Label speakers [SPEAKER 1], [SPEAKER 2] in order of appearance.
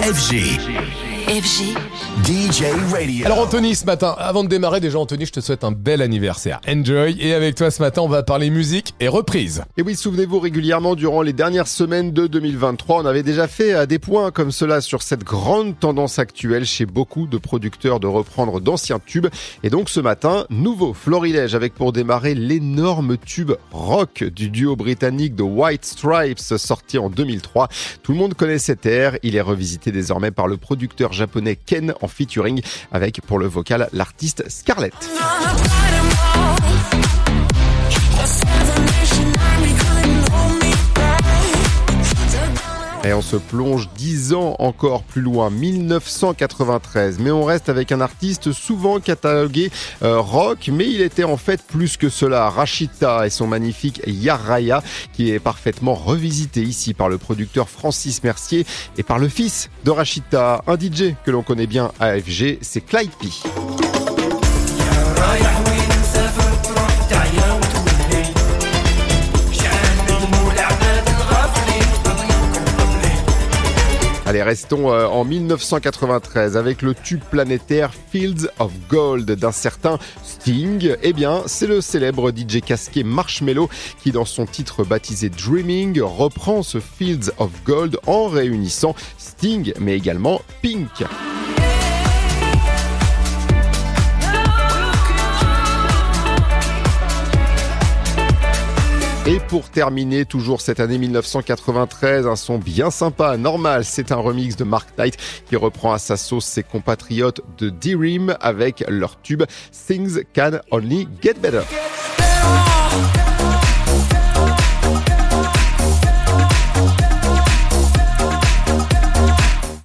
[SPEAKER 1] FG.
[SPEAKER 2] FG.
[SPEAKER 1] DJ Radio.
[SPEAKER 3] Alors Anthony, ce matin, avant de démarrer, déjà Anthony, je te souhaite un bel anniversaire. Enjoy. Et avec toi ce matin, on va parler musique et reprise.
[SPEAKER 4] Et oui, souvenez-vous régulièrement durant les dernières semaines de 2023, on avait déjà fait euh, des points comme cela sur cette grande tendance actuelle chez beaucoup de producteurs de reprendre d'anciens tubes. Et donc ce matin, nouveau florilège avec pour démarrer l'énorme tube rock du duo britannique The White Stripes sorti en 2003. Tout le monde connaît cet air, il est revisité désormais par le producteur japonais Ken en featuring avec pour le vocal l'artiste Scarlett. Et on se plonge 10 ans encore plus loin, 1993. Mais on reste avec un artiste souvent catalogué euh, rock, mais il était en fait plus que cela. Rachita et son magnifique Yaraya, qui est parfaitement revisité ici par le producteur Francis Mercier et par le fils de Rachita, un DJ que l'on connaît bien à FG, c'est Clyde P. Allez, restons euh, en 1993 avec le tube planétaire Fields of Gold d'un certain Sting. Eh bien, c'est le célèbre DJ casqué Marshmello qui, dans son titre baptisé Dreaming, reprend ce Fields of Gold en réunissant Sting, mais également Pink. Et pour terminer, toujours cette année 1993, un son bien sympa, normal, c'est un remix de Mark Knight qui reprend à sa sauce ses compatriotes de D-Ream avec leur tube Things Can Only Get Better.